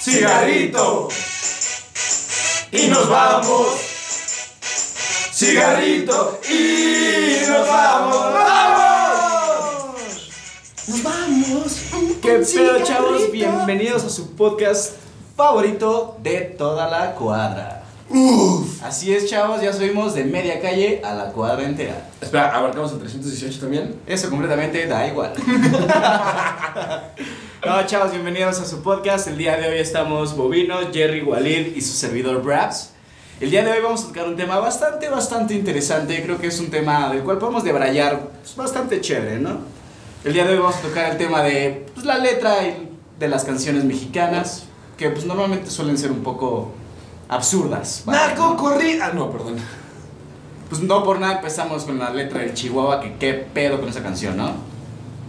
Cigarrito. Y nos vamos. Cigarrito. Y nos vamos. ¡Vamos! Nos vamos. ¿Qué pedo, chavos? Bienvenidos a su podcast favorito de toda la cuadra. Así es, chavos, ya subimos de media calle a la cuadra entera. Espera, ¿abarcamos el 318 también? Eso completamente da igual. no, chavos, bienvenidos a su podcast. El día de hoy estamos Bobino, Jerry Walid y su servidor Braps. El día de hoy vamos a tocar un tema bastante, bastante interesante. Creo que es un tema del cual podemos debrayar pues, bastante chévere, ¿no? El día de hoy vamos a tocar el tema de pues, la letra y de las canciones mexicanas, que pues normalmente suelen ser un poco absurdas. ¿vale? Narco corrida. Ah, no, perdón. Pues no por nada empezamos con la letra del Chihuahua, que qué pedo con esa canción, ¿no?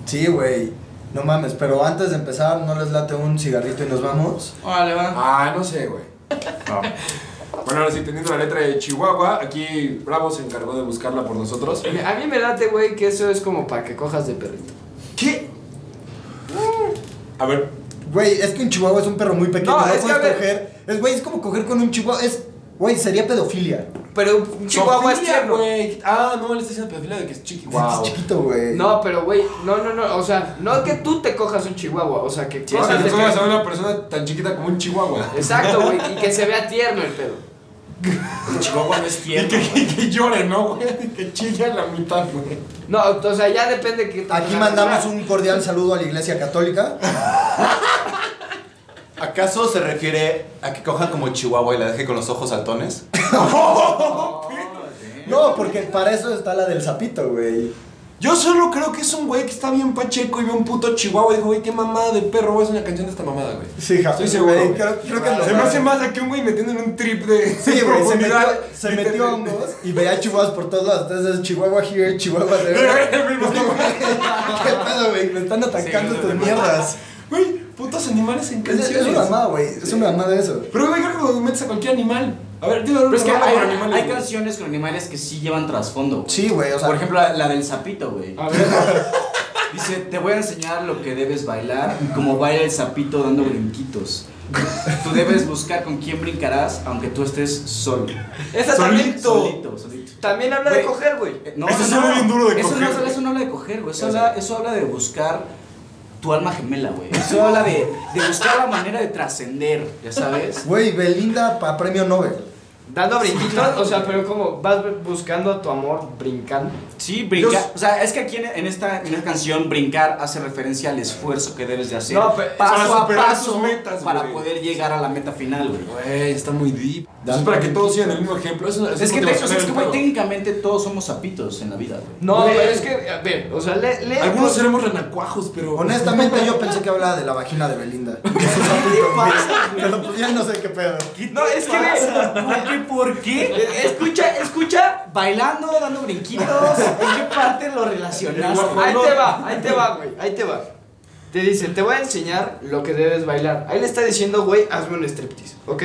Sí, güey. No mames, pero antes de empezar, ¿no les late un cigarrito y nos vamos? Órale, va. Ah, no sé, güey. Bueno, ahora sí, teniendo la letra de Chihuahua, aquí Bravo se encargó de buscarla por nosotros. A mí me late, güey, que eso es como para que cojas de perrito. ¿Qué? A ver, Güey, es que un chihuahua es un perro muy pequeño. No, No, es que puedes ver- coger. Es, güey, es como coger con un chihuahua. Es, güey, sería pedofilia. Pero un chihuahua es tierno. Ah, no, le está diciendo pedofilia de que es chiqui. Es Wow. chiquito, güey. No, pero güey, no, no, no, o sea, no que tú te cojas un chihuahua, o sea, que Sí, o sea, cojas que cojas que- a una persona tan chiquita como un chihuahua. Exacto, güey, y que se vea tierno el pedo. El Chihuahua no es Y tierno. que, y que llore, ¿no, güey? Que chille a la mitad, güey. No, o sea, ya depende que Aquí mandamos un cordial saludo a la iglesia católica. ¿Acaso se refiere a que coja como Chihuahua y la deje con los ojos saltones? No, porque para eso está la del sapito, güey. Yo solo creo que es un güey que está bien pacheco y ve un puto chihuahua y dijo, güey, qué mamada de perro, a hacer una canción de esta mamada, güey. Sí, ja, Estoy seguro. güey, güey. Creo, creo que lo Se me hace más a que un güey metiendo en un trip de Sí, güey, se metió, profundidad. se metió hongos y veía chihuahuas por todos lados. Entonces, Chihuahua here, Chihuahua there. ¿Qué pedo, güey? Me están atacando Sí, tus no, mierdas. Putos animales en Es, canciones. es una mamada, güey. Es una mamada eso. Pero, güey, creo que lo metes a cualquier animal. A ver, dime Pero es que hay, animales. hay güey. canciones con animales que sí llevan trasfondo. Sí, güey, o sea. Por ejemplo, la, la del sapito, güey. A ver, Dice, te voy a enseñar lo que debes bailar, como baila el sapito dando brinquitos. Tú debes buscar con quién brincarás, aunque tú estés solo. Esa también, Solito. Solito, solito. también habla de coger, güey. Eh, No, Eso no, suena no. bien duro de eso coger. No, eso no habla de coger, güey. Habla, eso habla de buscar tu alma gemela, güey. Eso habla de, de buscar la manera de trascender, ya sabes. Güey, Belinda para premio Nobel. Dando brinquitos, o sea, pero como vas buscando tu amor brincando. Sí, brincar. O sea, es que aquí en, en esta, en esta canción, brincar hace referencia al esfuerzo que debes de hacer. No, pero- paso para a superar paso metas, para poder llegar a la meta final, güey. Güey, está muy deep. Dan- es para que todos sigan el mismo ejemplo. Es, una- Es que, te- es que, güey, técnicamente todos somos sapitos en la vida, güey. No, Güey. es que, a ver, o sea, lee, lee Algunos seremos renacuajos, pero. Honestamente, yo pensé que hablaba de la vagina de Belinda. ¿Qué pasa? Pero pues ya no sé qué pedo. No, es que ¿Por qué? ¿Por qué? escucha, escucha, Bailando, dando brinquitos. ¿En qué parte lo relacionaste? ahí te va, ahí te va, güey, ahí te va. Te dice, te voy a enseñar lo que debes bailar. Ahí le está diciendo, güey, hazme un striptease, ¿ok?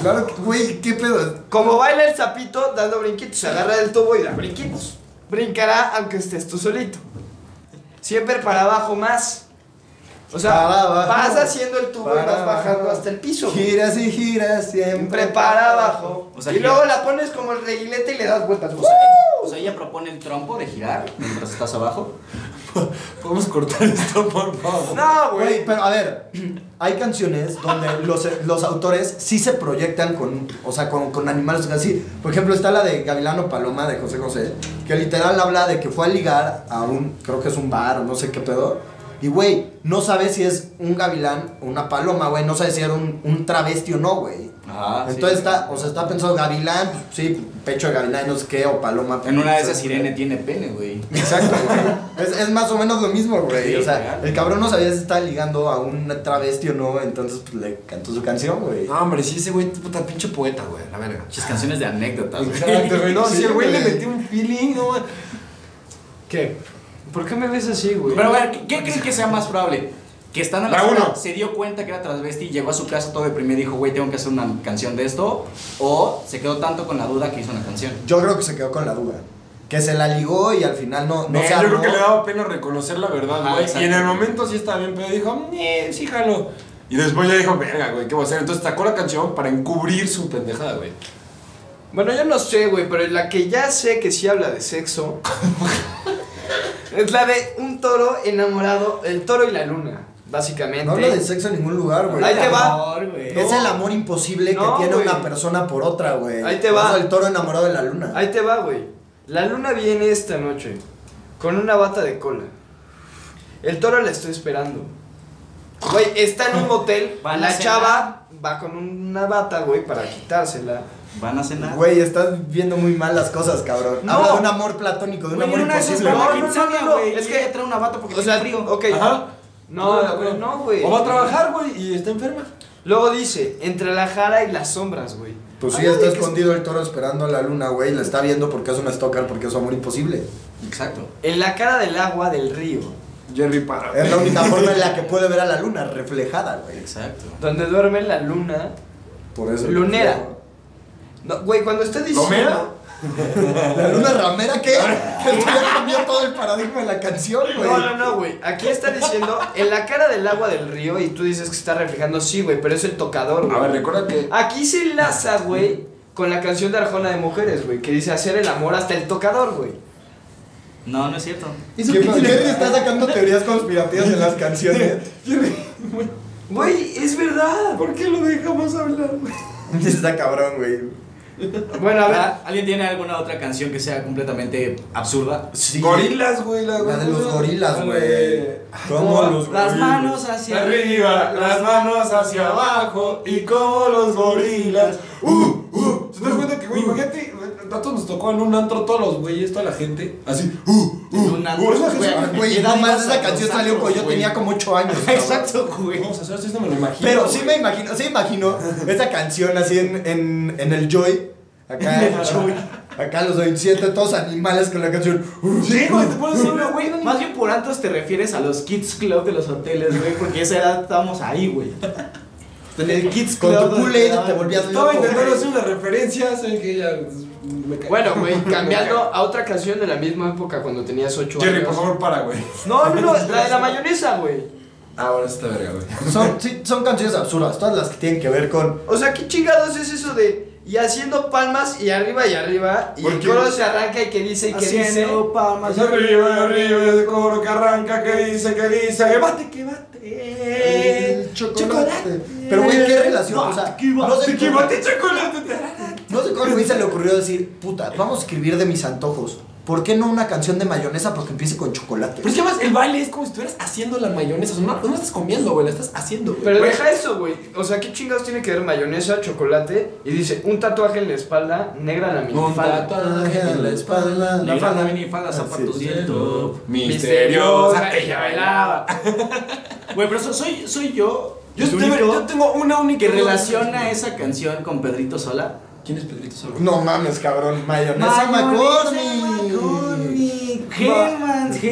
Claro güey, qué pedo. Como baila el sapito dando brinquitos, se agarra del tubo y da brinquitos. Brincará aunque estés tú solito. Siempre para abajo más. O sea, Para abajo. vas haciendo el tubo y vas bajando abajo. hasta el piso. güey. Giras y giras siempre. Siempre para abajo. O sea, y gira. luego la pones como el reguilete y le das vueltas. O sea, o sea, ella propone el trompo de girar mientras estás abajo. Podemos cortar esto, por favor. No, Güey, pero a ver, hay canciones donde los, los autores sí se proyectan con, o sea, con, con animales así. Por ejemplo, está la de Gavilano Paloma de José José, que literal habla de que fue a ligar a un, creo que es un bar o no sé qué pedo. Y güey, no sabes si es un gavilán o una paloma, güey, no sabes si era un, un travesti o no, güey. Ajá. Entonces está, o sea, está pensado gavilán, pues, sí, pecho de gavilán, no sé qué, o paloma. En una de esas Sí, Irene tiene pene, güey. Exacto, güey. Es, es más o menos lo mismo, güey. Sí, o sea, real. el cabrón no sabía si estaba ligando a un travesti o no, entonces pues, le cantó su canción, güey. No, hombre, sí, ese güey, puta pinche poeta, güey, la verga. Muchas canciones de anécdotas, güey. Exacto, güey. No, Sí, si el güey le güey. metió un feeling, no, man. ¿Qué? ¿Por qué me ves así, güey? Pero a ver, ¿qué, qué creen que sea más probable? Que estando en la escuela se dio cuenta que era transvesti, llegó a su casa todo deprimido y dijo, güey, tengo que hacer una canción de esto. O se quedó tanto con la duda que hizo una canción. Yo creo que se quedó con la duda. que se la ligó y al final no, no se yo creo armó. que le daba pena reconocer la verdad, Ajá, güey. y en el momento sí estaba bien, pero dijo, eh, sí, jalo. Y después ya dijo, verga, güey, ¿qué voy a hacer? Entonces sacó la canción para encubrir su pendejada, güey. Bueno, yo no sé, güey, pero la que ya sé que sí habla de sexo es la de un toro enamorado, el toro y la luna, básicamente. No habla de sexo en ningún lugar, güey. Ahí te va. Amor, güey. Es el amor imposible No, que tiene una persona por otra, güey. Ahí te va. El toro enamorado de la luna. Ahí te va, güey. La luna viene esta noche con una bata de cola. El toro la estoy esperando. Güey, está en un a la chava va con una bata, güey, para quitársela. Van a cenar. Güey, estás viendo muy mal las cosas, cabrón. No. Habla de un amor platónico, de un Güey, amor imposible. No, no, no, es que- trae una bata porque O sea, frío. ok. Ajá. No, güey, no, güey. O va a trabajar, güey, y está enferma. Luego dice, entre la jara y las sombras, güey. Pues sí, está escondido el toro esperando a la luna, güey. La está viendo porque es una stalker, porque es su amor imposible. Exacto. En la cara del agua del río, Jerry para. Es la única forma en la que puede ver a la luna reflejada, güey. Exacto. donde duerme la luna Por eso. lunera. No, güey, cuando está diciendo... ¿Romera? ¿La luna ramera qué? Que ya cambió todo el paradigma de la canción, güey. No, no, no, güey. Aquí está diciendo en la cara del agua del río y tú dices que está reflejando, sí, güey, pero es el tocador, güey. A ver, recuerda que. Aquí se enlaza, güey, con la canción de Arjona de Mujeres, güey, que dice hacer el amor hasta el tocador, güey. No, no es cierto. ¿Qué, Jerry está sacando teorías conspirativas en las canciones? Güey, es verdad. ¿Por qué lo dejamos hablar, güey? Está cabrón, güey. Bueno, a ver. Ah, ¿Alguien tiene alguna otra canción que sea completamente absurda? Sí. Gorilas, güey. La, La de los gorilas, La güey. ¿Cómo los Las gorilas? manos hacia Arriba, las manos hacia abajo y como los gorilas. Uh, uh. ¿Se te das cuenta que, güey, imagínate, a todos nos tocó en un antro todos los güeyes, toda la gente, así, uh, uh. En un antro, Uh, esa güey. canción- Ah, Güey, ¿Qué edad no más esa canción salió cuando yo tenía como 8 años. Exacto, güey. Vamos a hacer esto, me lo imagino. Pero sí me imagino, sí me imagino esa canción así en, en, en el Joy. Acá, acá los 27, todos animales con la canción. Sí, güey, te pones solo, güey, más bien por antros te refieres a los Kids Club de los hoteles, güey, porque a esa edad estábamos ahí, güey. En el Kids Con Club. tu donde Kool-Aid daban- te volvías Estaba loco. intentando güey. hacer una referencia, saben que ya me cae. Bueno, güey, cambiando a otra canción de la misma época cuando tenías 8 años. Jerry, por favor, para, güey. No, no, no, la de la mayonesa, güey. Ah, ahora está verga, güey. Son, sí, son canciones absurdas, todas las que tienen que ver con. O sea, ¿qué chingados es eso de y haciendo palmas y arriba y arriba y ¿Por el coro se arranca y que dice y que dice? Haciendo palmas. Arriba, arriba, el coro que arranca, que dice, que dice, que bate, que bate. El chocolate. Pero, güey, ¿qué relación? O sea, no sé, que bate chocolate. no sé cómo se le ocurrió decir, puta, vamos a escribir de mis antojos. ¿Por qué no una canción de mayonesa porque empiece con chocolate? Pero es que además el baile es como si estuvieras haciendo la mayonesa. No, no la estás comiendo, güey, la estás haciendo, güey. Pero Güey, deja eso, güey. O sea, ¿qué chingados tiene que ver mayonesa, chocolate? Y dice, un tatuaje en la espalda, negra la Un minifalda. tatuaje en la espalda. La la falda, falda. minifalda, zapatos sí. y top. Misteriosa, ella bailaba. Güey, pero so- soy, soy yo. Yo, yo tengo una única. que relaciona esa canción con Pedrito Sola. ¿Quién es Pedrito Sola? No mames, cabrón, mayonesa McCormick. Hellmans. Sí,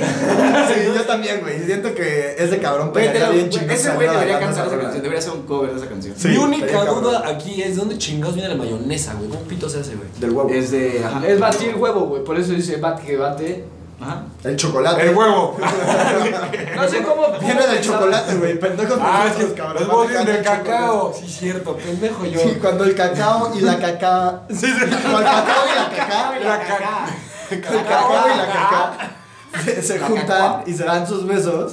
yo también, güey. Siento que ese cabrón lo- bien chingón. Ese güey debería cantar esa canción, debería hacer un cover de esa canción. Sí, Mi única cabrón. duda aquí es: ¿de dónde chingados viene la mayonesa, güey? ¿Cómo pito se hace, güey? Del huevo. Es de. Ajá. Es batir huevo, güey. Por eso dice bate que bate. Ajá. El chocolate. El huevo. No sé cómo. Viene del chocolate, güey. Pendejos Ah, es que cabrón. los huevos vienen del cacao. Sí, cierto, pendejo yo. Sí, cuando el cacao y la caca. Sí, sí. Cuando el cacao y la caca. La caca. El cacao y la caca se, se juntan y se dan sus besos.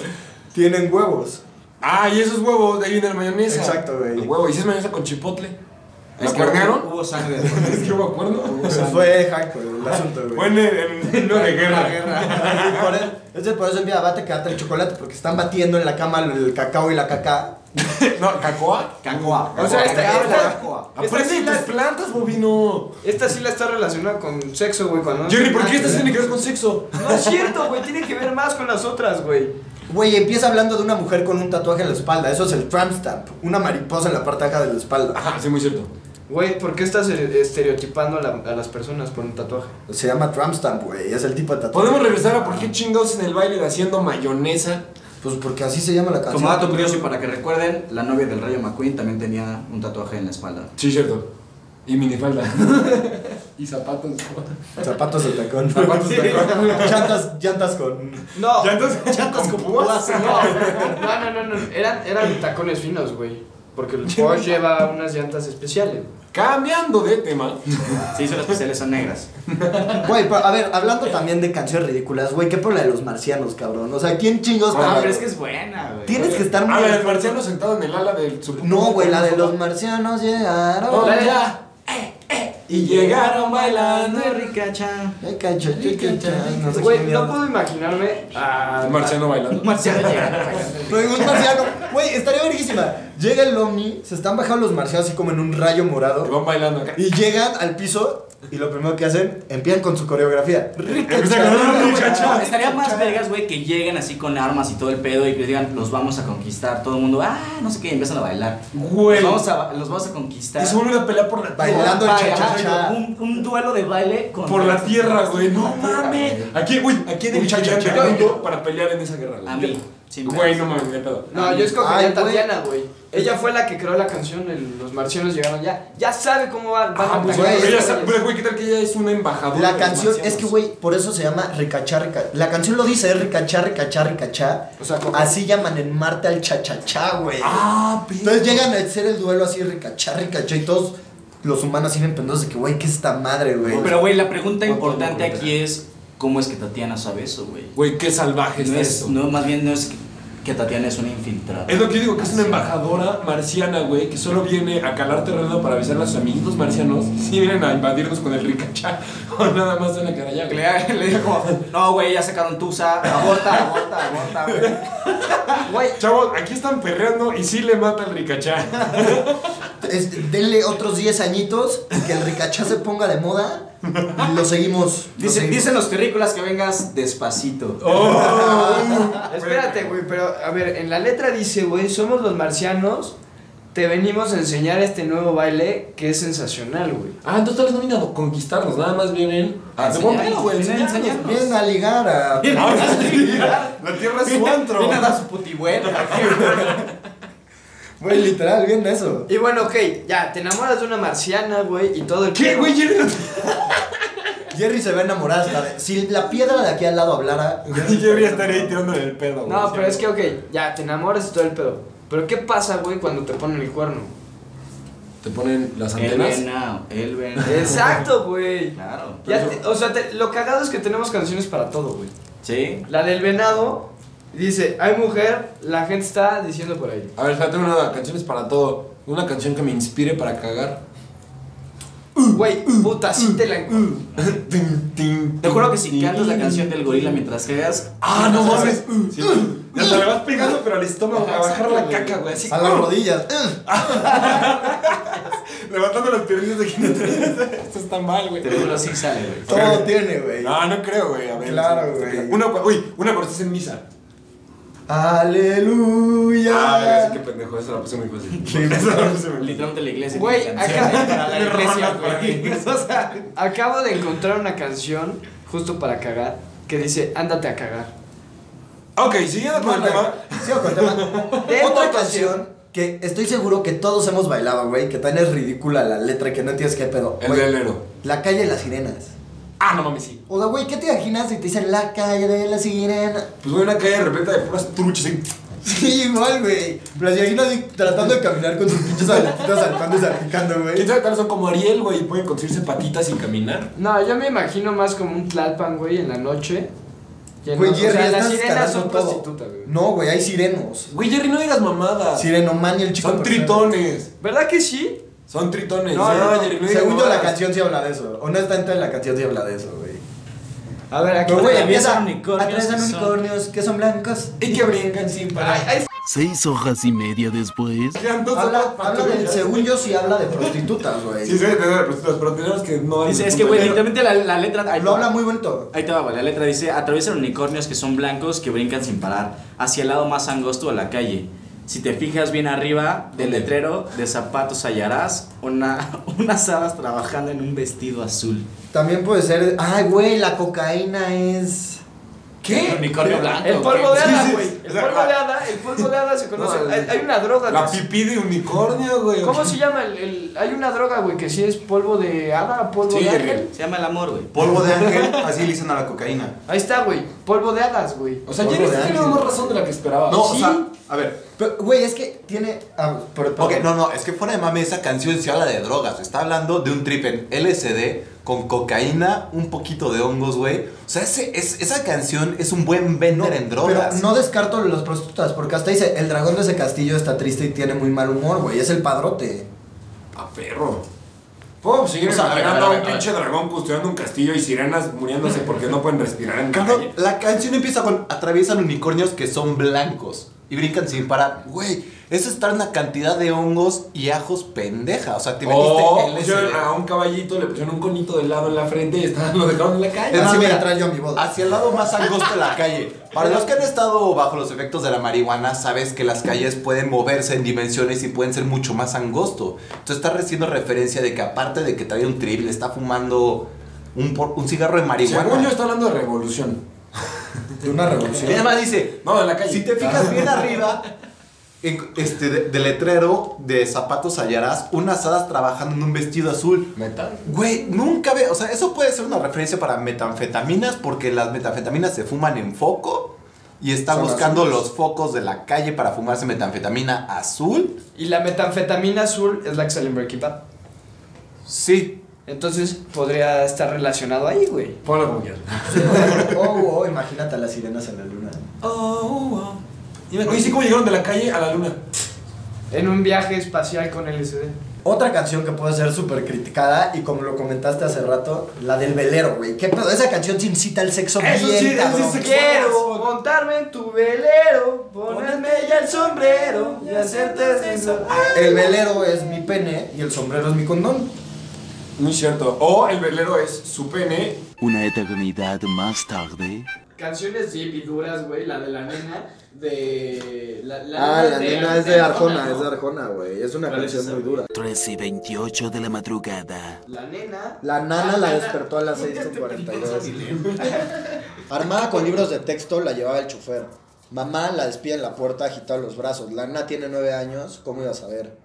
Tienen huevos. Ah, y esos huevos, de ahí viene la mayonesa. Exacto, güey. El huevo, y si es mayonesa con chipotle. ¿La Es que cuernearon? Hubo sangre. Es que me acuerdo. Fue hardcore el asunto, güey. Fue en, en, en una de guerra. Y por eso, es por eso envía bate que bate el chocolate, porque están batiendo en la cama el cacao y la caca. No, cacoa. Cancoa. O sea, esta-. Esta Aprende sí de tus la- plantas, bobino. Esta sí la está relacionada con sexo, güey. Jerry, ¿por qué esta tiene que ver. ver con sexo? No es cierto, güey. Tiene que ver más con las otras, güey. Güey, empieza hablando de una mujer con un tatuaje en la espalda. Eso es el tramp stamp. Una mariposa en la parte baja de la espalda. Ajá, sí, muy cierto. Güey, ¿por qué estás eh, estereotipando a, la- a las personas por un tatuaje? Se llama tramp stamp, güey. Es el tipo de tatuaje. Podemos regresar a por qué chingados en el baile de haciendo mayonesa. Pues porque así se llama la canción. Como dato curioso y para que recuerden, la novia del Rayo McQueen también tenía un tatuaje en la espalda. Sí, cierto. Y minifalda. Y zapatos. Zapatos de tacón. Zapatos de tacón. llantas, llantas con. No. Llantas, Chatas con púas. No, no, no, no. Eran, eran tacones finos, güey. Porque el Porsche lleva unas llantas especiales. Cambiando de tema. Sí, son especiales, son negras. Güey, pero, a ver, hablando también de canciones ridículas, güey, ¿qué por la de los marcianos, cabrón? O sea, ¿quién chingos Ah, pero es que es buena, güey. Tienes que estar A muy. ver, el marciano sentado en el ala del su No, güey, la de los marcianos llegaron. Oh, La de- ya. Y llegaron bailando. ricacha. Ay, cacho, chica, no sé Güey, qué no puedo imaginarme a. El marciano bailando. Marciano llega. Güey, un marciano. Güey, estaría verguísima. Llega el Omni, se están bajando los marcianos así como en un rayo Y morado. van bailando acá. Y llegan al piso y lo primero que hacen, empiezan con su coreografía. Rica, Empiezan cha, con- rica, rica, cha. cha. Estaría más vergas, güey, que lleguen así con armas y todo el pedo y que digan, los vamos a conquistar. Todo el mundo, ah, no sé qué, y empiezan a bailar. Güey. Los vamos a, los vamos a conquistar. Y se vuelven a pelear por la. Bailando cha-cha-cha. Un, un duelo de baile con Por la tierra, güey. No mames. Aquí, güey, aquí cha-cha-cha. el mundo para pelear en esa guerra. güey. A mí. Güey, no mames, de pedo. No, yo escogería a. Tatiana, güey. Ella fue la que creó la canción, el- los marcianos llegaron ya. Ya sabe cómo van, van Ah, pues, güey, güey, ella sabe- ¿qué tal que ella es una embajadora? La de los canción, es que, güey, por eso se llama Ricachá, Rica. La canción lo dice, es Ricachá, Ricachá, Ricachá. O sea, como- Así llaman en Marte al chachachá, güey. Ah, pero. Entonces llegan a hacer el duelo así, Ricachá, Ricachá, y todos los humanos siguen pendientes de que, güey, ¿qué es esta madre, güey? Pero, güey, la pregunta importante aquí es, ¿cómo es que Tatiana sabe eso, güey? Güey, qué salvaje No es, eso. no, más bien no es que, que Tatiana es una infiltrada. Es lo que yo digo, que es una embajadora marciana, güey, que solo viene a calar terreno para avisar a sus amiguitos marcianos si vienen a invadirnos con el ricachá o nada más en la cara ya, Le, le como, no, güey, ya sacaron Tusa, aborta, aborta, aborta, güey. Güey, Chavos, aquí están perreando y sí le mata el ricachá. Es- denle otros 10 añitos y que el Ricachá se ponga de moda lo seguimos. lo Dice, seguimos. dicen los terrícolas que vengas despacito. Oh. espérate, güey, pero a ver, en la letra dice, güey, somos los marcianos, te venimos a enseñar este nuevo baile que es sensacional, güey. Ah, entonces tal vez no vienen a conquistarnos, nada más vienen a Enseñarnos, güey, vienen a enseñarnos. enseñarnos. Vienen a ligar a. Ah, La tierra es su antro. Viene a dar su putibuela. Güey, literal, bien eso. Y bueno, ok, ya, te enamoras de una marciana, güey, y todo el ¿Qué, güey? Jerry no- Jerry se ve enamorada hasta de. Si la piedra de aquí al lado hablara. Jerry estaría ahí tirándole el pedo, güey. No, pero es que, ok, ya, te enamoras y todo el pedo. Pero ¿qué pasa, güey, cuando te ponen el cuerno? Te ponen las El antenas. venado, el venado. Exacto, güey. Claro. Ya te- o sea, te- lo cagado es que tenemos canciones para todo, güey. Sí. La del venado dice, hay mujer, la gente está diciendo por ahí. A ver, espérate, una canción es para todo. Una canción que me inspire para cagar. Güey, puta, sí te la encuentro. Te juro que si cantas la canción del gorila mientras cagas. Ah, no mames. Sí, Ya te la vas pegando, pero al estómago, a bajar la caca, güey. Así. A las rodillas. Levantando las piernas de aquí. Esto está mal, güey. Te lo juro, sí sale, güey. Todo tiene, güey. No, no creo, güey. A ver. Claro, güey. Una, uy, una cuando estás en misa. Aleluya. Ah, sí, qué pendejo. Esa la puse muy fácil. Sí, Esa la puse muy Literalmente la iglesia. Güey, para la iglesia, Tiene güey. O sea, Acabo de encontrar una canción, justo para cagar, que dice, ándate a cagar. Ok, siguiendo con el tema. Sigo con el tema. Otra canción que estoy seguro que todos hemos bailado, güey. Que también es ridícula la letra, que no entiendes qué pedo. El velero. La calle de las sirenas. Ah, no mames, sí. O sea, güey, ¿qué te imaginas si te dicen la calle de las sirenas? Pues voy a una calle repleta de puras truchas. ¿sí? Sí, igual, güey. Pero si imaginas así, tratando de caminar con sus pinches aletitas saltando y salpicando, ¿Quién güey. sabe? Tal vez son como Ariel, güey. y Pueden conseguirse patitas y caminar. No, yo me imagino más como un tlalpan, güey, en la noche. Güey, o Jerry, sea, las sirenas son prostitutas, güey. No, güey, hay sirenos. Güey, Jerry, no digas mamadas. Sirenoman y el chico Son tritones. ¿Verdad que sí? Son tritones. No, no, no. Jerry, Según yo, la canción sí habla de eso. Honestamente, la canción sí habla de eso, güey. A ver, aquí güey, atraviesan empieza. unicornios Atraviesan que son- unicornios que son blancos. Y que brincan sin parar. Ay, ay, Seis hojas y media después. Habla, habla de, terminar. según yo, sí habla de prostitutas, güey. Sí, sí, de prostitutas, pero tenemos que no hay. Dice, es que, güey, literalmente la, la letra. ahí Lo habla muy bonito. Ahí te va, güey. La letra dice: Atraviesan unicornios que son blancos que brincan sin parar hacia el lado más angosto de la calle. Si te fijas bien arriba del ¿Dónde? letrero de zapatos hallarás una, unas hadas trabajando en un vestido azul. También puede ser. Ay, güey, la cocaína es. ¿Qué? El unicornio blanco. El polvo de hada, Sí, sí. güey. El polvo de hada, el polvo de hada se conoce. No, hay, hay una droga. La que pipí de unicornio, güey. ¿Cómo se llama? El, el- hay una droga, güey, que sí es polvo de hada, polvo Sí, de el- ángel. Se llama el amor, güey. Polvo de ángel, así le dicen a la cocaína. Ahí está, güey. Polvo de hadas, güey. O sea, teniendo ángel. más razón de la que esperaba. No, Sí. o sea, a ver. Pero, güey, es que tiene. ah, por- por- Ok, no, no, es que fuera de mame esa canción se habla de drogas. Está hablando de un trip en LSD con cocaína, un poquito de hongos, güey. O sea, ese, es, esa canción es un buen vender en drogas. Pero no descarto las prostitutas, porque hasta dice, el dragón de ese castillo está triste y tiene muy mal humor, güey. Es el padrote. A perro. Puedo seguir imaginando a un pinche dragón custodiando un castillo y sirenas muriéndose porque no pueden respirar en la calle. la canción empieza con atraviesan unicornios que son blancos y brincan sin parar. Güey, eso está en una cantidad de hongos y ajos pendeja. O sea, te metiste O LSD. pusieron a un caballito, le pusieron un conito de helado en la frente y estaban, lo dejaron en la calle. Es más, mira, yo a mi boda. Hacia el lado más angosto de la calle. Para los que han estado bajo los efectos de la marihuana, sabes que las calles pueden moverse en dimensiones y pueden ser mucho más angosto. Entonces está haciendo referencia de que aparte de que trae un trip, le está fumando un, por- un cigarro de marihuana. Según yo está hablando de revolución. De una Y revolución. además dice, No, de la calle. si te fijas bien arriba, en- este, de, de letrero de zapatos hallarás unas hadas trabajando en un vestido azul. Metal. Güey, nunca ve, o sea, eso puede ser una referencia para metanfetaminas porque las metanfetaminas se fuman en foco y está Son buscando azules. los focos de la calle para fumarse metanfetamina azul. Y la metanfetamina azul es la que sale en Breaking Bad. Sí. Entonces podría estar relacionado ahí, güey. Ponlo como quieras. Oh, oh, imagínate a las sirenas en la luna. Oh, Y me Oye, sí, cómo llegaron de la calle a la luna. En un viaje espacial con LSD. Otra canción que puede ser súper criticada, y como lo comentaste hace rato, la del velero, güey. ¿Qué pedo? Esa canción sí incita el sexo Eso bien, sí, eso cabrón. sí se- Quiero montarme en tu velero, ponerme ya el sombrero y hacerte sensual. El velero es mi pene y el sombrero es mi condón. Muy cierto. O el velero es su pene. Una eternidad más tarde. Canciones deep y duras, güey. La de la nena de. La, Ah, la de- nena es de Arjona, es de Arjona, güey. Es una ¿Cuál es canción muy dura. 13 y 28 de la madrugada. La nena. La nana la despertó a las 6.42. Armada con libros de texto, la llevaba el chofer. Mamá la despide en la puerta agitando los brazos. La nana tiene nueve años, ¿cómo iba a saber?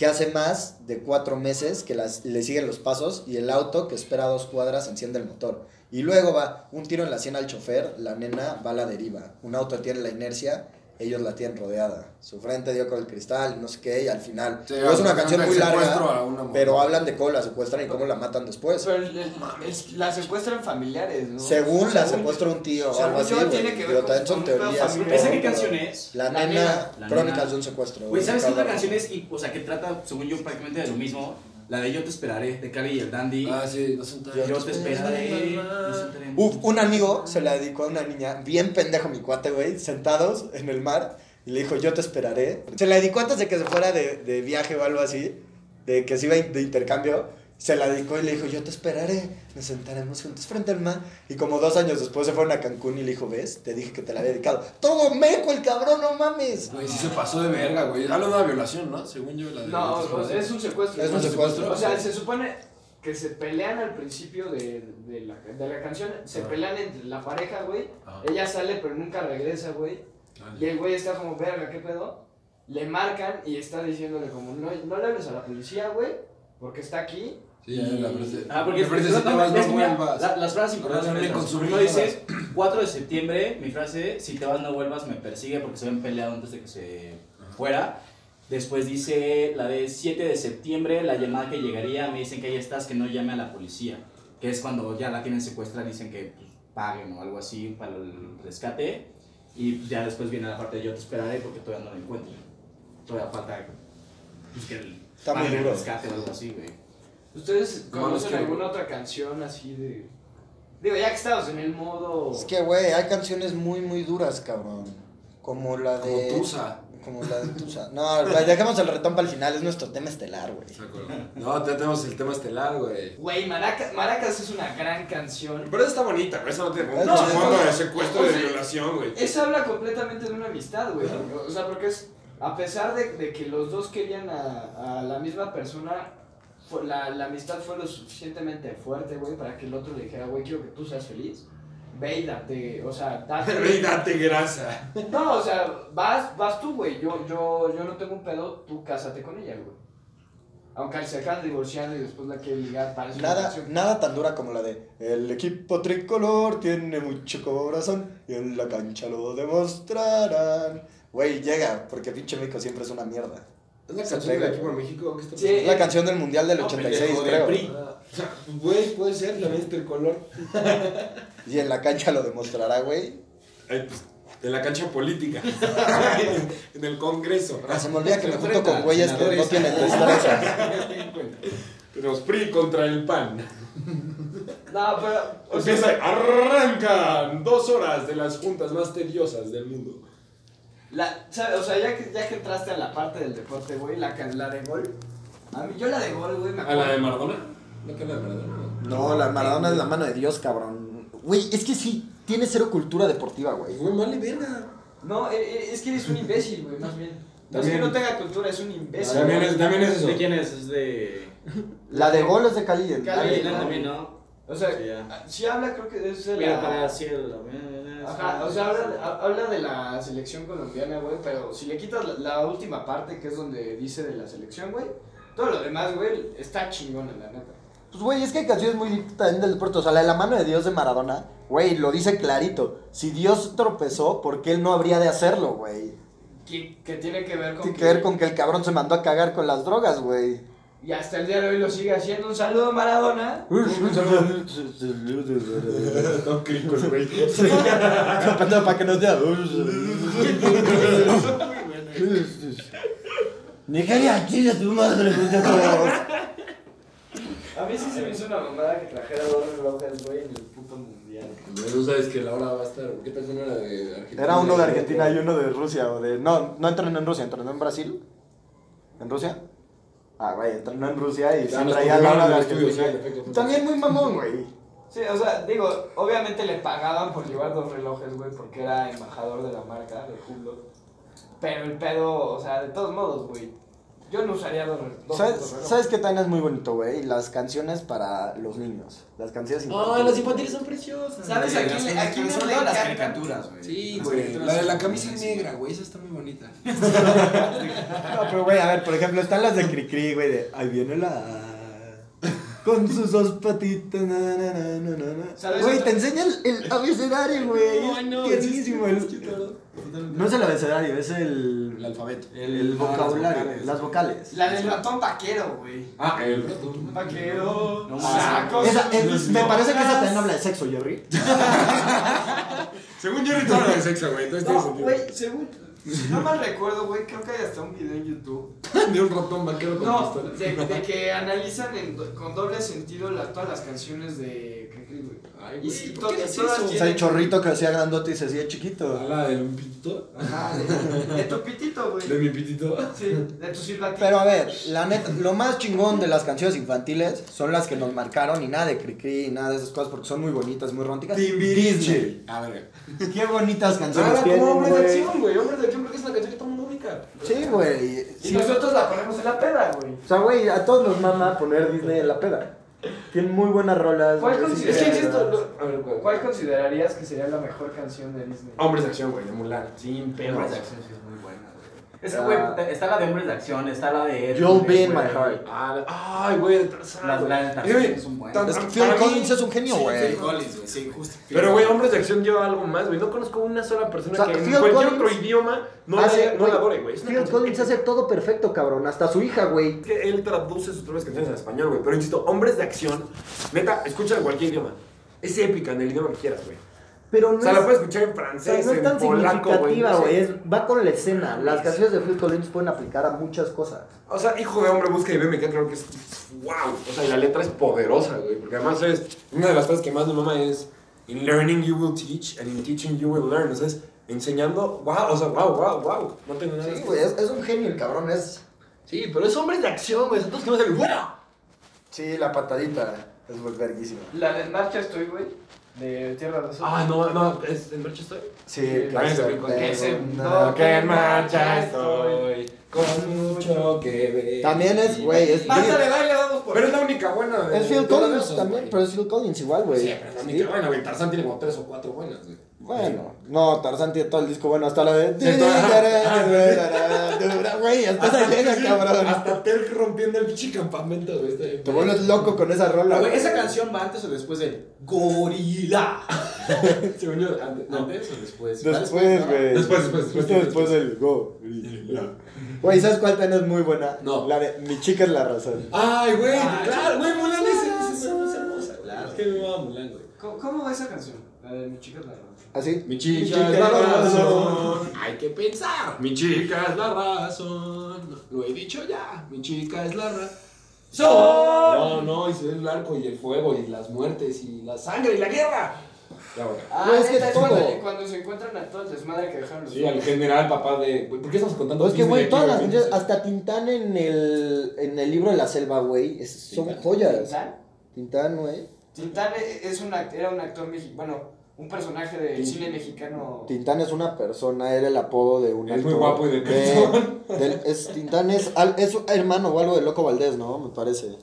Que hace más de cuatro meses que las- le siguen los pasos y el auto que espera dos cuadras enciende el motor. Y luego va un tiro en la sien al chofer, la nena va a la deriva. Un auto tiene la inercia, ellos la tienen rodeada. Su frente dio con el cristal, no sé qué, y al final. Sí, Luego es una canción muy larga, pero hablan de cómo la secuestran y cómo la matan después. Pero el- el- es- la secuestran familiares, ¿no? Según la secuestra un tío o según algo así, tiene que ver Pero son teorías. ¿Esa qué canción es? La La nena, nena. La Crónicas nena. de un secuestro. Güey, ¿sabes qué otra canción es? Y, o sea, que trata, según yo, prácticamente de lo mismo. La de Yo te esperaré, de Cali y el Dandy. Ah, sí, no son tan- Yo te esperaré. sentaremos. Uf, un amigo se la dedicó a una niña, bien pendejo mi cuate, güey, sentados en el mar, y le dijo, yo te esperaré. Se la dedicó antes de que se fuera de, de viaje o algo así, de que se iba de intercambio, se la dedicó y le dijo, yo te esperaré, nos sentaremos juntos frente al mar. Y como dos años después se fueron a Cancún y le dijo, ves, te dije que te la había dedicado. Todo meco el cabrón, no mames. Güey, sí se pasó de verga, güey. Habla de una violación, ¿no? Según yo, la de. No, es un secuestro. Es un secuestro. O sea, se supone que se pelean al principio de, de, la, de la canción. Se pelean entre la pareja, güey. Ella sale, pero nunca regresa, güey. Y el güey está como, verga, ¿qué pedo? Le marcan y está diciéndole como, no, no le hables a la policía, güey, porque está aquí. Sí, ya la frase. Ah, porque la frase, no, si te no, vas, es que no mira, vuelvas. la- las frases importantes hija. dices, 4 de septiembre, mi frase, si te vas no vuelvas, me persigue porque se habían peleado antes de que se fuera. Después dice la de 7 de septiembre, la llamada que llegaría, me dicen que ahí estás, que no llame a la policía. Que es cuando ya la tienen secuestrada, dicen que pues, paguen o algo así para el rescate. Y pues, ya después viene la parte de yo te esperaré porque todavía no lo encuentro. Todavía falta pues, que el, Está muy duro. rescate o algo así, güey. ¿Ustedes No, no es conocen que- alguna otra canción así de...? Digo, ya que estamos en el modo... Es que, güey, hay canciones muy, muy duras, cabrón. Como la Como de... Tusa. Como la de Tusa. No, dejemos el retón para el final, es nuestro tema estelar, güey. No, ya tenemos el tema estelar, güey. Güey, Maracas, Maracas es una gran canción. Pero esa está bonita, güey. Esa no tiene No, no, fondo no. de secuestro O de violación, güey. Eso habla completamente de una amistad, güey. O sea, porque es... A pesar de, de que los dos querían a, a la misma persona, la, la amistad fue lo suficientemente fuerte, güey, para que el otro le dijera, güey, quiero que tú seas feliz. ve y date, o sea, date. Ve y date grasa. No, o sea, vas, vas tú, güey. Yo, yo, yo no tengo un pedo, tú cásate con ella, güey. Aunque se acaban divorciando y después la quiere ligar, parece una Nada, canción. nada tan dura como la de El equipo tricolor tiene mucho corazón y en la cancha lo demostrarán. Güey, llega, porque pinche México siempre es una mierda. ¿Es la canción del equipo de. México? ¿Qué está Sí. Es la canción del Mundial del No, 86, pendejo, del creo. PRI. Ah, o sea, Güey, puede ser, también es tricolor. Y en la cancha lo demostrará, güey. Ay, pues, en la cancha política. en el Congreso. Ah, se me olvida que me junto con güeyes que no tienen destreza. Tenemos PRI contra el PAN. No, pero. O sea, Empieza, arrancan dos horas de las juntas más tediosas del mundo. La, o sea ya, que, ya que entraste a la parte del deporte, güey, la, can- la de gol. A mí, yo la de gol, güey, me ¿A acuerdo. la de Maradona? ¿No que la de Maradona? No, la Maradona es la mano de Dios, cabrón. Güey, es que sí, tiene cero cultura deportiva, güey. Güey, vale verga. No, eh, eh, es que eres un imbécil, güey, más bien. No es que no tenga cultura, es un imbécil. También es, también es eso. ¿De quién es? Es de. La de gol es de Cali. Cali, Cali, ¿no? también, ¿no? O sea, Sí, si habla, creo que es de Mira para la. el cielo. Ajá, o sea, habla, ha- habla de la selección colombiana, güey, pero si le quitas la, la última parte, que es donde dice de la selección, güey, todo lo demás, güey, está chingón, la neta. Pues, güey, es que hay canciones muy también del deporte. O sea, la de la mano de Dios de Maradona, güey, lo dice clarito. Si Dios tropezó, ¿por qué él no habría de hacerlo, güey? Que, que tiene que ver con. Tiene que ver con que el cabrón se mandó a cagar con las drogas, güey. Y hasta el día de hoy lo sigue haciendo. Un saludo, Maradona. No, cricos, güey. para que nos dé. Nigeria, chile tu madre, A mí sí se me hizo una mamada que trajera dos relojes, güey, en el puto mundial. No sabes que la hora va a estar. ¿Qué tal si no era de Argentina? Era uno de Argentina y uno de Rusia o de... No, no entrenó en Rusia, entrenó en Brasil. ¿En Rusia? Ah, güey, entrenó en Rusia y se traía la hora de estudio, También muy mamón, güey. Sí, o sea, digo, obviamente le pagaban por llevar dos relojes, güey, porque era embajador de la marca, de Hublot. Pero el pedo, o sea, de todos modos, güey. Yo no usaría dos, ¿Sabes. ¿Sabes qué también es muy bonito, güey? Las canciones para los niños. Las canciones infantiles. Ay, las infantiles son preciosas. ¿Sabes a quién, le- a quién me todo las caricaturas, güey. Sí, güey. La de son la camisa negra, güey. Esa está muy bonita. No, pero güey, a ver, por ejemplo, están las de Cricri, güey, de ahí viene la. Con sus dos patitas, na, na, na, na, na, na. ¿Sabes Güey, te enseña el, el abecedario, güey. es tiernísimo. el- no es el abecedario, es el. El alfabeto. El vocabulario, las vocales. La del ratón vaquero, güey. Ah, el ratón. Vaquero. No sacos. Esa- es- me parece que esa también habla de sexo, Jerry. Según Jerry, todo habla de sexo, güey. Entonces tiene No, sentido. güey, según. Si no mal recuerdo, güey, creo que hay hasta un video en YouTube. De un ratón vaquero con No, pistola. de, de que analizan en con doble sentido la- todas las canciones de. Ay, Y güey, si ¿por to- qué haces todas eso? O sea, el chorrito que hacía grandote y se hacía chiquito. Ah, La del pitito. Ajá, de, de tu pitito, güey. De mi pitito. Sí, de tu silbatito. Pero a ver, la neta, lo más chingón de las canciones infantiles son las que nos marcaron y nada de Cricri y nada de esas cosas porque son muy bonitas, muy románticas. Disney. A ver. Qué bonitas canciones Nada tienen, como hombres de acción, güey. Hombres de acción creo que es una canción que todo el mundo ubica. Sí, güey. Y Sí. nosotros la ponemos en la peda, güey. O sea, güey, a todos nos mama poner Disney en la peda. Tienen muy buenas rolas. ¿Cuál, muy consider- es que ver, ¿cuál? ¿cuál considerarías que sería la mejor canción de Disney? Hombres de acción, güey, de Mulan. Sin pedos. Hombres de acción sí es muy buena. Es que, güey, está la de hombres de acción, está la de. You'll be in my heart. Ah, Ay, güey, Tarzán. Las- de son buenas. tan- Es que Phil Collins es un genio, Sí, güey. Phil Collins, güey, sí, justo. Pero, güey, Hombres de Acción lleva algo más, güey. No conozco una sola persona O sea, que en cualquier otro idioma no, Hace- la, no la adore, güey. Es Phil canción Collins hace todo perfecto, cabrón. Hasta su hija, güey. que él traduce sus propias canciones en español, güey. Pero insisto, Hombres de Acción, neta, escucha en cualquier idioma. Es épica en el idioma que quieras, güey. Pero no O sea, la es, puedes escuchar en o sea, francés, no es en tan polaco, significativa, no sé. güey. Va con la escena. Las canciones de Phil Collins pueden aplicar a muchas cosas. O sea, hijo de hombre, busca y ve, me queda claro que es wow. O sea, y la letra es poderosa, güey. Porque además es una de las cosas que más me mama es In learning you will teach and in teaching you will learn. O sea, es enseñando, wow, o sea, wow, wow, wow. No tengo nada Sí, que- güey. Es, es un genio el cabrón. Es. Sí, pero es hombres de acción, güey. Entonces, ¿qué hacer? ¡Wow! Sí, la patadita. Es verguísima. La de En Marcha Estoy, güey. De Tierra de Osos. Ah, no, no, ¿es en marcha estoy? Sí, Sí, que en marcha estoy, con mucho que ver. También es, güey, es de baile, vamos por Pero es la única buena. de- Es Phil Collins también, pero es Phil Collins igual, güey. Sí, pero es la única buena, güey. Tarzán tiene como tres o cuatro buenas, güey. Bueno, no, Tarzán tiene todo el disco bueno, hasta la de... Güey, hasta se llega, cabrón. Hasta Terk rompiendo el pinche campamento, güey. Te vuelves loco con esa rola. Güey, ¿esa canción va antes o después de Gorila? Según yo, antes. No. ¿Antes o después? Después, güey. Después, después, después. Justo después del go. Güey, ¿sabes cuál también es muy buena? No. La de Mi chica es la razón. Ay, güey, claro, güey, Mulan es, hermosa, güey. Claro. Es que me va Mulan, güey. ¿Cómo, ¿Cómo va esa canción? La de mi chica es la razón. ¿Así? Mi chica, chica es la razón. Hay que pensar. Mi chica es la razón. Lo he dicho ya. Mi chica es la razón. No, no, y se ve el arco y el fuego y las muertes y la sangre y la guerra. Ya, bueno. Ah, es que neta, es todo. cuando, cuando se encuentran a todo el desmadre que dejaron los Sí, al general, papá de. ¿Por qué estamos contando? Es que, güey, todas las canciones, hasta Tintán en el, en el libro de la selva, güey, son joyas. ¿Tintán? Tintán, güey. Tintán e- es un, act- era un actor mexicano, bueno, un personaje del cine mexicano. Tintán es una persona, era el apodo de un Es muy guapo y de del- es, Tintán es, al- es hermano o algo de Loco Valdés, ¿no? Me parece.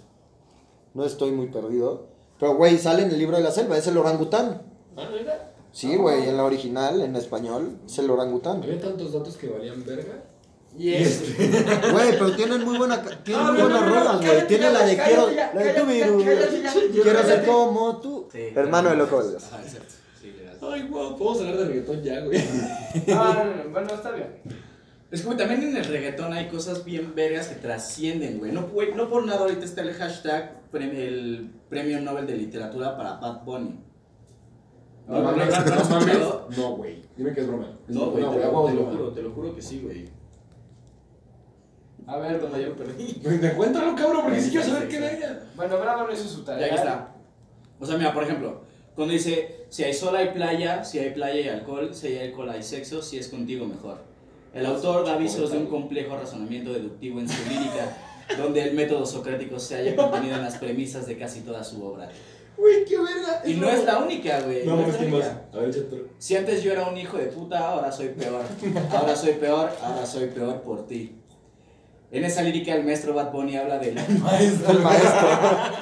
No estoy muy perdido. Pero, güey, sale en el libro de la selva, es el orangután. Ah, ¿neta? Sí, güey, en la original, en español, es el orangután. Había tantos datos que valían verga. Y es. Güey, pero tienen muy buena, tienen No, muy no, buenas no, no, rolas, güey. Tiene la de quiero, la de tu virus. Quiero ser como tú. Sí, Hermano de Loco Valdés. Ajá, exacto. Ay, guau, podemos hablar de reggaetón ya, güey. Ah, no, no, bueno, está bien. Es que güey, también en el reggaetón hay cosas bien vergas que trascienden, güey. No, güey, no por nada ahorita está el hashtag el Premio Nobel de Literatura para Bad Bunny. No, ¿No, mames, ¿no, no, no, no mames. No, güey. Dime que es broma. No, güey, te, lo- huevo te lo juro, te lo juro que sí, güey. A ver, Cuando ¿dónde yo perdí. Pues te cuéntalo, cabrón, porque sí quiero saber qué verga. Bueno, Bravo no hizo su Ya tarea. aquí está. O sea, mira, por ejemplo, cuando dice, si hay sol hay playa, si hay playa hay alcohol, si hay alcohol hay sexo, si es contigo mejor. El autor da avisos de un complejo razonamiento deductivo en su lírica, donde el método socrático se haya contenido en las premisas de casi toda su obra. Güey, qué verga. Y no es la única, güey. No, no es la única. A ver. Si antes yo era un hijo de puta, ahora soy peor. Ahora soy peor, ahora soy peor por ti. En esa lírica el maestro Bad Bunny habla del Maestro. El maestro.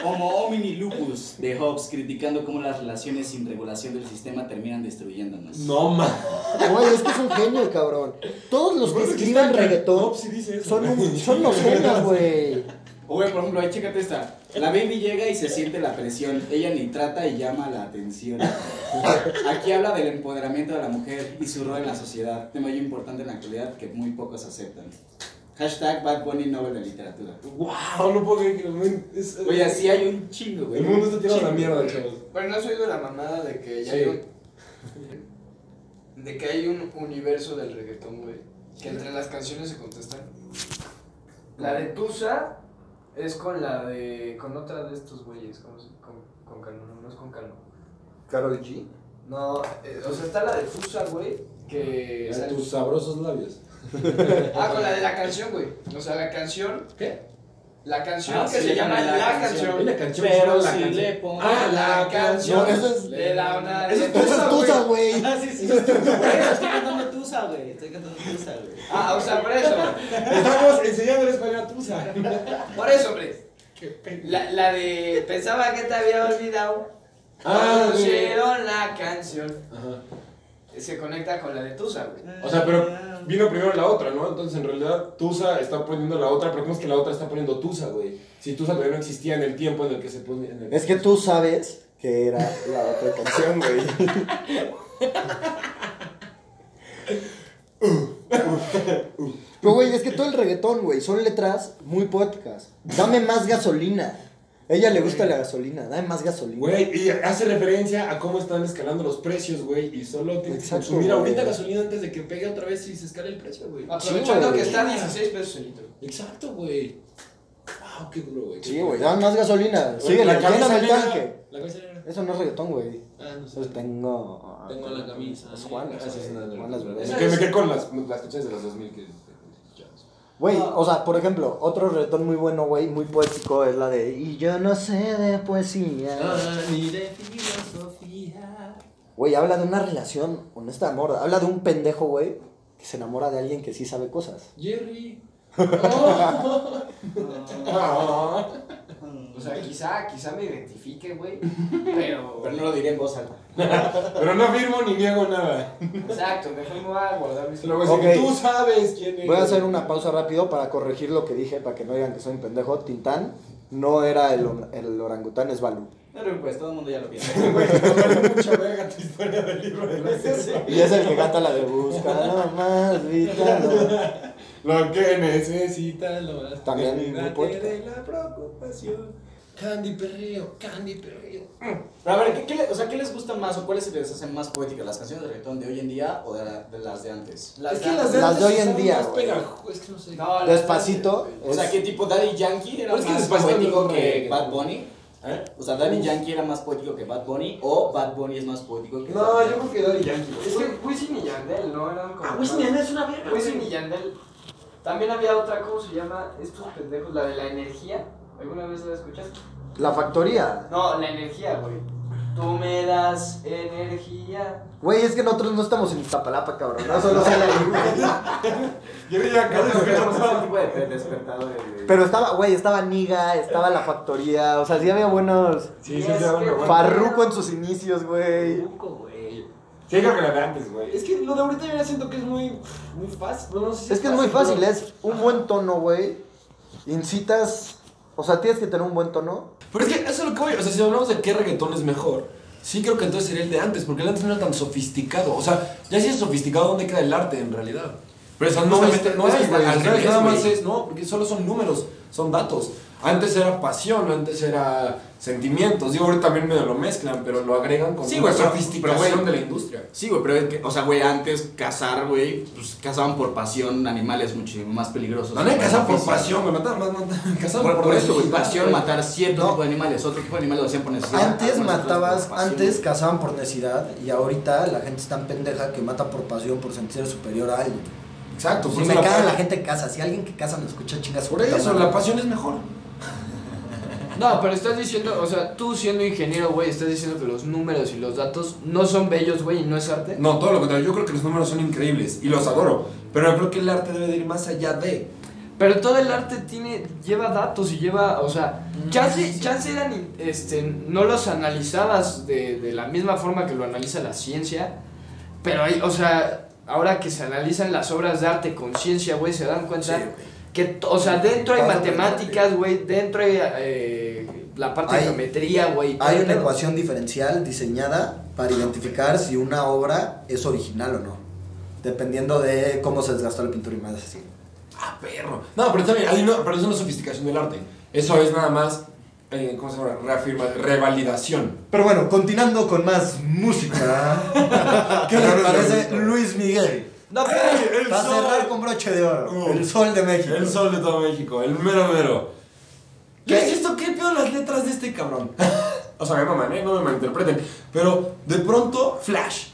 Homo homini lupus de Hobbes, criticando cómo las relaciones sin regulación del sistema terminan destruyéndonos. No, mames. Güey, es que es un genio, cabrón. Todos los que escriben reggaetón sí dice eso. son, un- son los genios, güey. O güey, por ejemplo, ahí chécate esta. La baby llega y se siente la presión. Ella ni trata y llama la atención. Aquí habla del empoderamiento de la mujer y su rol en la sociedad. Tema muy importante en la actualidad que muy pocos aceptan. Hashtag Bad Bunny Nobel de Literatura. Wow, no puedo creer que es- Oye, así hay un chingo, güey. El mundo está tirado a la mierda, chavos. Bueno, no has oído la mamada de que ya Sí. hay un. De que hay un universo del reggaetón, güey. Que entre las canciones se contestan. La de Tusa es con la de. con otra de estos güeyes. ¿cómo se- Con, con Calma, no, no es con Calma. Carol G. No, eh, o sea, está la de Tusa, güey. Que. A sale- tus sabrosos labios. Ah, con la de la canción, güey. O sea, la canción. ¿Qué? La canción Ah, que sí, se llama la La, canción. una canción que Pero si La le pongo- Ah, la canción. No, eso es- Le da una. Eso es Eso Tusa, güey. Ah, sí, sí. Estoy cantando Tusa, güey. Estoy cantando Tusa, güey. Ah, o sea, por eso. Estamos enseñando el español a Tusa. Por eso, hombre. Qué. La, la de pensaba que te había olvidado. Ah. Conocieron la canción. Ajá. Se conecta con la de Tusa, güey. O sea, pero vino primero la otra, ¿no? Entonces, en realidad, Tusa está poniendo la otra, pero ¿cómo es que la otra está poniendo Tusa, güey? Si Tusa todavía no existía en el tiempo en el que se ponía. en el- Es que tú sabes que era la otra canción, güey. Pero, güey, es que todo el reggaetón, güey, son letras muy poéticas. Dame más gasolina. Ella le gusta la gasolina, dame más gasolina. Güey, y hace referencia a cómo están escalando los precios, güey, y solo tienes que Exacto, consumir güey. ahorita gasolina antes de que pegue otra vez y se escale el precio, güey. Aprovechando güey. que está a 16 pesos el litro. Exacto, güey. Wow, qué duro, güey. Sí, güey, dame más gasolina. Síguele, la camisa el tanque. La camisa. Eso no es reggaetón, güey. Ah, no sé. Eso tengo. Tengo la camisa. Es Juan, Ah, es Juan las bebés. Me quedé, me quedé con las, las canciones de los 2000 que. Güey, o sea, por ejemplo, otro reggaetón muy bueno, güey, muy poético es la de Y yo no sé de poesía. Güey, habla de una relación honesta de amor. Habla de un pendejo, güey, que se enamora de alguien que sí sabe cosas. Jerry. O sea, quizá, quizá me identifique, güey. Pero. Pero no lo diré en voz alta. Pero no firmo ni niego nada. Exacto, mejor me voy a guardar mis. Se lo voy a decir, Ok. tú sabes quién es. Voy a hacer una pausa rápido para corregir lo que dije, para que no digan que soy un pendejo. Tintán no era el, el orangután, es Balú. Pero pues todo el mundo ya lo piensa. Güey, vale mucha verga tu historia del libro de la selva. Y es el que canta la de Busca más no. Lo que necesita lo más. También muy de la preocupación. Candy perreo, Candy perreo. Pero a ver, ¿qué, qué le- o sea, ¿qué les gusta más o cuáles se les hacen más poéticas? ¿Las canciones de reggaetón de hoy en día o de, la- de las de antes? Las es que las de, Las antes de hoy en día, más güey. pegajo- Es que no sé. No, Despacito. O sea, es- ¿qué tipo Daddy Yankee era es que más Despacito poético es que. Bad Bunny? ¿Eh? O sea, Daddy Yankee era más poético que Bad Bunny o Bad Bunny es más poético que No, Daddy yo creo que Daddy Yankee. Es que Wisin y Yandel, ¿no? Eran como. Ah, Wisin y Yandel es una verga, Wisin y Yandel. También había otra, ¿cómo se llama? Estos pendejos, la de la energía. ¿Alguna vez la escuchaste? La factoría. No, la energía, güey. Tú me das energía. Güey, es que nosotros no estamos en Iztapalapa, cabrón. No solo sale Yo ese tipo de despertadores. güey. Pero estaba, güey, estaba Niga, estaba la factoría. O sea, sí había buenos. Sí, sí, sí, que, bueno, güey, Farruko en sus inicios, güey. Farruko, güey. Sí, creo que la de antes, güey. Es que lo de ahorita ya siento que es muy, muy fácil. No, no sé si Es que es muy fácil, pero- es un buen tono, güey. Incitas. O sea, tienes que tener un buen tono. Pero es que eso es lo que voy. O sea, si hablamos de qué reggaetón es mejor, sí creo que entonces sería el de antes, porque el de antes no era tan sofisticado. O sea, ya si es sofisticado, ¿dónde queda el arte en realidad? Pero eso no, Justamente- es, no es al revés, nada más es, no, porque solo son números, son datos. Antes era pasión, antes era sentimientos. Digo, ahorita también medio lo mezclan, pero lo agregan con Sí, una sofisticación pero, de la industria. Sí, güey, pero es que, o sea, güey, antes cazar, güey, pues cazaban por pasión animales muchísimo más peligrosos. No, no hay que cazar por Física. pasión, güey, mataban, mataban, cazaban Por, por eso, güey, pasión, matar cierto No. tipo de animales, otro tipo de animales lo hacían por necesidad. Antes matabas, antes cazaban por necesidad y ahorita la gente es tan pendeja que mata por pasión, por sentirse superior a alguien. Exacto, Si me caga la gente que caza, si alguien que caza me escucha chingas Por eso, la pasión es mejor. No, pero estás diciendo, o sea, tú siendo ingeniero, güey, estás diciendo que los números y los datos no son bellos, güey, y no es arte. No, todo lo contrario. Yo creo que los números son increíbles y los adoro. Pero yo creo que el arte debe de ir más allá de. Pero todo el arte tiene, lleva datos y lleva, o sea, chance, chance eran, este, no los analizabas de, de la misma forma que lo analiza la ciencia, pero hay, o sea, ahora que se analizan las obras de arte con ciencia, güey, se dan cuenta que, to- o sea, dentro hay matemáticas, güey, dentro hay eh, la parte Hay- de geometría, güey. Hay una ecuación diferencial diseñada para identificar si una obra es original o no. Dependiendo de cómo se desgastó la pintura y más así. Ah, perro. No, pero también hay una, pero eso no es sofisticación del arte. Eso es nada más, eh, ¿cómo se llama? Reafirma, revalidación. Pero bueno, continuando con más música. ¿Qué les parece Luis Miguel? No, pero el Para sol. cerrar con broche de oro. Uh. el sol de México. El sol de todo México, el mero mero. ¿Qué ¿Qué? es esto? ¿Qué pedo las letras de este cabrón? o sea, me maman, ¿eh? No me malinterpreten. Pero de pronto, Flash.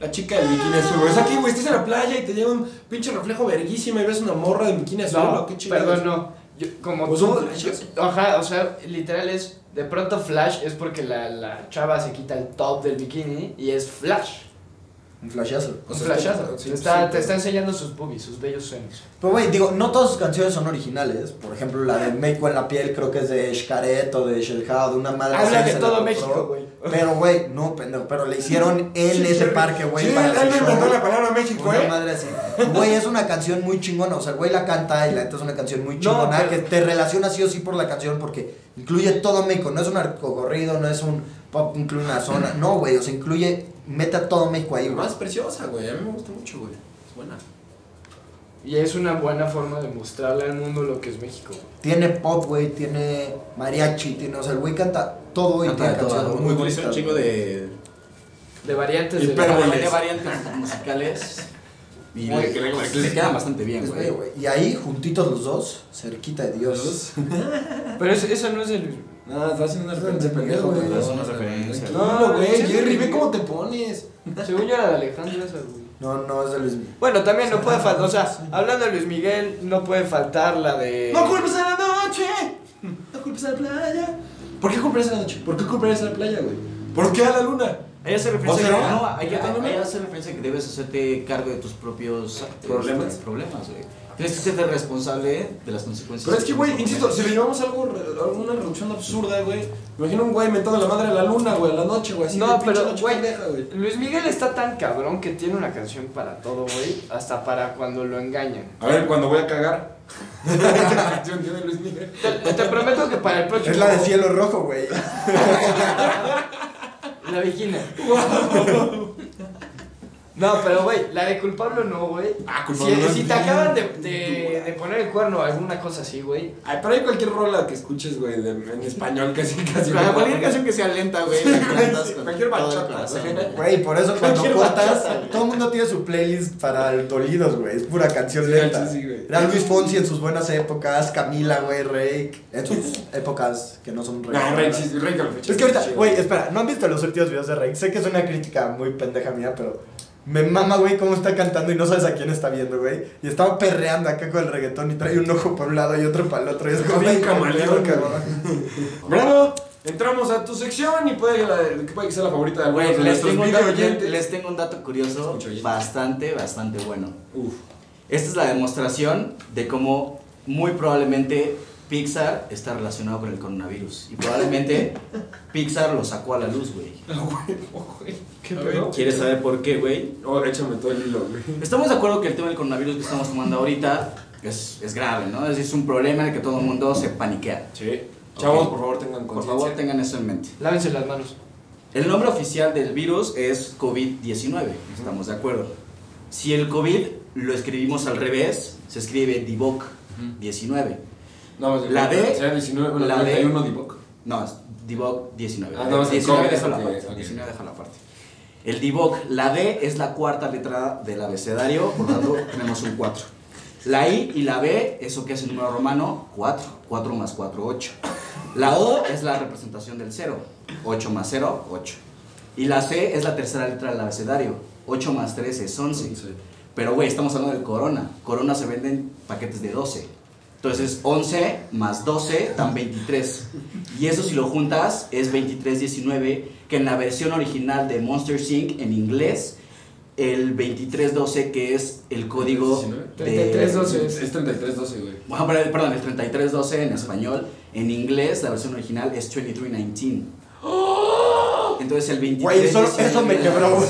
La chica del bikini azul, güey. Aquí, güey, estás en la playa y te llega un pinche reflejo verguísima y ves una morra de bikini azul. No, ¿Qué perdón, no. Yo, como Pues tú, yo- ajá, o sea, literal es, de pronto flash es porque la, la chava se quita el top del bikini y es flash. Un flashazo. O Un sea, flashazo. sí, te, está, sí, te está enseñando sus boobies, sus bellos senos. Pero güey, digo, no todas sus canciones son originales. Por ejemplo, la de Meiko en la piel creo que es de Xcaret o de Shelha, de una madre Habla así, de todo. México, güey. Pero güey, no, pendejo, pero le hicieron en ese parque, güey, Sí, para él inventó la palabra México, Una ¿eh? madre así. Güey, es una canción muy chingona. O sea, el güey la canta y la neta es una canción muy No, chingona pero- que te relaciona sí o sí por la canción porque incluye todo México. No es un arcocorrido, no es un pop, incluye una zona. No, güey, o sea, incluye, mete a todo México ahí, güey. Más preciosa, güey. A mí me gusta mucho, güey. Es buena. Y es una buena forma de mostrarle al mundo lo que es México. Tiene pop, güey, tiene mariachi, tiene, o sea, el güey canta todo y Canta tiene todo, muy muy utiliza un chico de, De variantes de de variantes musicales y le, le- le quedan bastante bien, güey. Y ahí, juntitos los dos, cerquita de Dios. Pero es- eso no es Luis. No, está haciendo una referencia pendejo, güey. No, güey, Jerry, ve cómo te pones. Según yo era de Alejandro esa, güey. No, no es de Luis Miguel. Bueno, también no puede faltar, o sea, hablando de Luis Miguel, no puede faltar la de... No culpes a la noche. No culpes a la playa. ¿Por qué culpes a la noche? ¿Por qué culpes a la playa, güey? ¿Por qué a la luna? Ahí hace referencia ¿O que, será? no, ahí, ¿Qué ahí- tal, ahí no? hace referencia que debes hacerte cargo de tus propios Problemas. problemas, güey. Tienes que serte responsable de las consecuencias. Pero es que, güey, insisto, si le llevamos algo, alguna reducción absurda, güey. Imagina un güey inventando la madre de la luna, güey, a la noche, güey. No, pero, güey. Luis Miguel está tan cabrón que tiene una canción para todo, güey, hasta para cuando lo engañan. A ver, cuando voy a cagar. ¿Esa canción tiene Luis Miguel? Te, te prometo que para el próximo... Es la de cielo rojo, güey. La vigina. No, pero güey, la de culpable no, güey. Ah, Si, culpable no si te bien, acaban de, de, de poner el cuerno o alguna cosa así, güey. Ay, pero hay cualquier rola que escuches, güey, en español casi, casi. Cualquier canción que sea lenta, güey, Cualquier bachata, güey. por eso cuando cortas, todo el mundo tiene su playlist para el dolidos, güey. Es pura canción Sí, lenta. sí. Era Luis Fonsi en sus buenas épocas, Camila, güey, Rake. En sus épocas que no son Rake. No, Rey, sí, lo Es que ahorita, güey, espera, ¿no han visto los últimos videos de Rake? Sé que es una crítica muy pendeja mía, pero me mama, güey, cómo está cantando y no sabes a quién está viendo, güey. Y estaba perreando acá con el reggaetón y trae un ojo por un lado y otro para el otro. Y es como Bien "Ay, camaleón, cabrón". Bueno, entramos a tu sección y puede que, puede que sea la favorita de algunos de les nuestros tengo, un video dato, oyentes. les tengo un dato curioso bastante, bastante bueno. Uf. Esta es la demostración de cómo muy probablemente Pixar está relacionado con el coronavirus. Y probablemente Pixar lo sacó a la luz, güey. ¿Qué pedo? ¿Quieres saber por qué, güey? Oh, échame todo el hilo, güey. Estamos de acuerdo que el tema del coronavirus que estamos tomando ahorita es, es grave, ¿no? Es, es un problema en el que todo el mundo se paniquea. Sí. Chavos, por favor, tengan Por favor, tengan eso en mente. Lávense las manos. El nombre oficial del virus es COVID-19, estamos de acuerdo. Si el COVID lo escribimos al revés, se escribe DIVOC-19. No, más La D, Será 19, bueno, la D. 91 Divock. No, es DIVOC-19. Ah, no, es el 19 COVID, déjalo ok, aparte. ok. 19 déjalo aparte. El DIVOC, la D es la cuarta letra del abecedario, por lo tanto tenemos un 4. La I y la B, eso que es el número romano, 4. 4 más 4, 8. La O es la representación del 0. 8 más 0, 8. Y la C es la tercera letra del abecedario. 8 más 3 es 11. Pero, güey, estamos hablando del corona. Corona se venden en paquetes de 12. Entonces, 11 más 12 dan 23. Y eso si lo juntas es 2319, que en la versión original de Monster Inc. en inglés, el 2312 que es el código de... 3312. Es, es 3312, güey. Bueno, perdón, el 3312 en español. En inglés, la versión original es 2319. Entonces el 23 Güey, eso, eso me quebró, güey.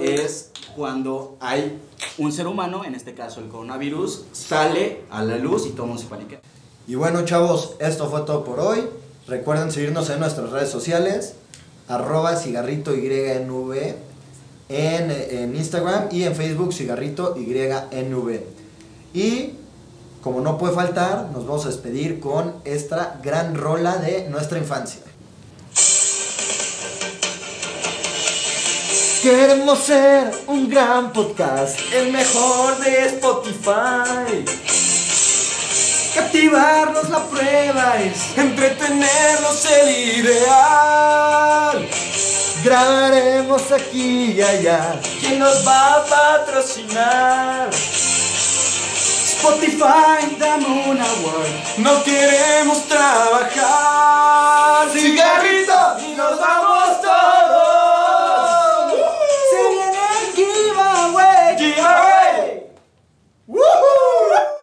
Es cuando hay un ser humano, en este caso el coronavirus, sale a la luz y todo el mundo se paniquea. Y bueno, chavos, esto fue todo por hoy. Recuerden seguirnos en nuestras redes sociales, arroba cigarrito YNV en, en Instagram y en Facebook cigarrito YNV. Y como no puede faltar, nos vamos a despedir con esta gran rola de nuestra infancia. Queremos ser un gran podcast, el mejor de Spotify. Captivarnos la prueba es entretenernos el ideal. Grabaremos aquí y allá. ¿Quién nos va a patrocinar? Spotify, dame una word. No queremos trabajar. Cigarrito y nos vamos todos. Uhul!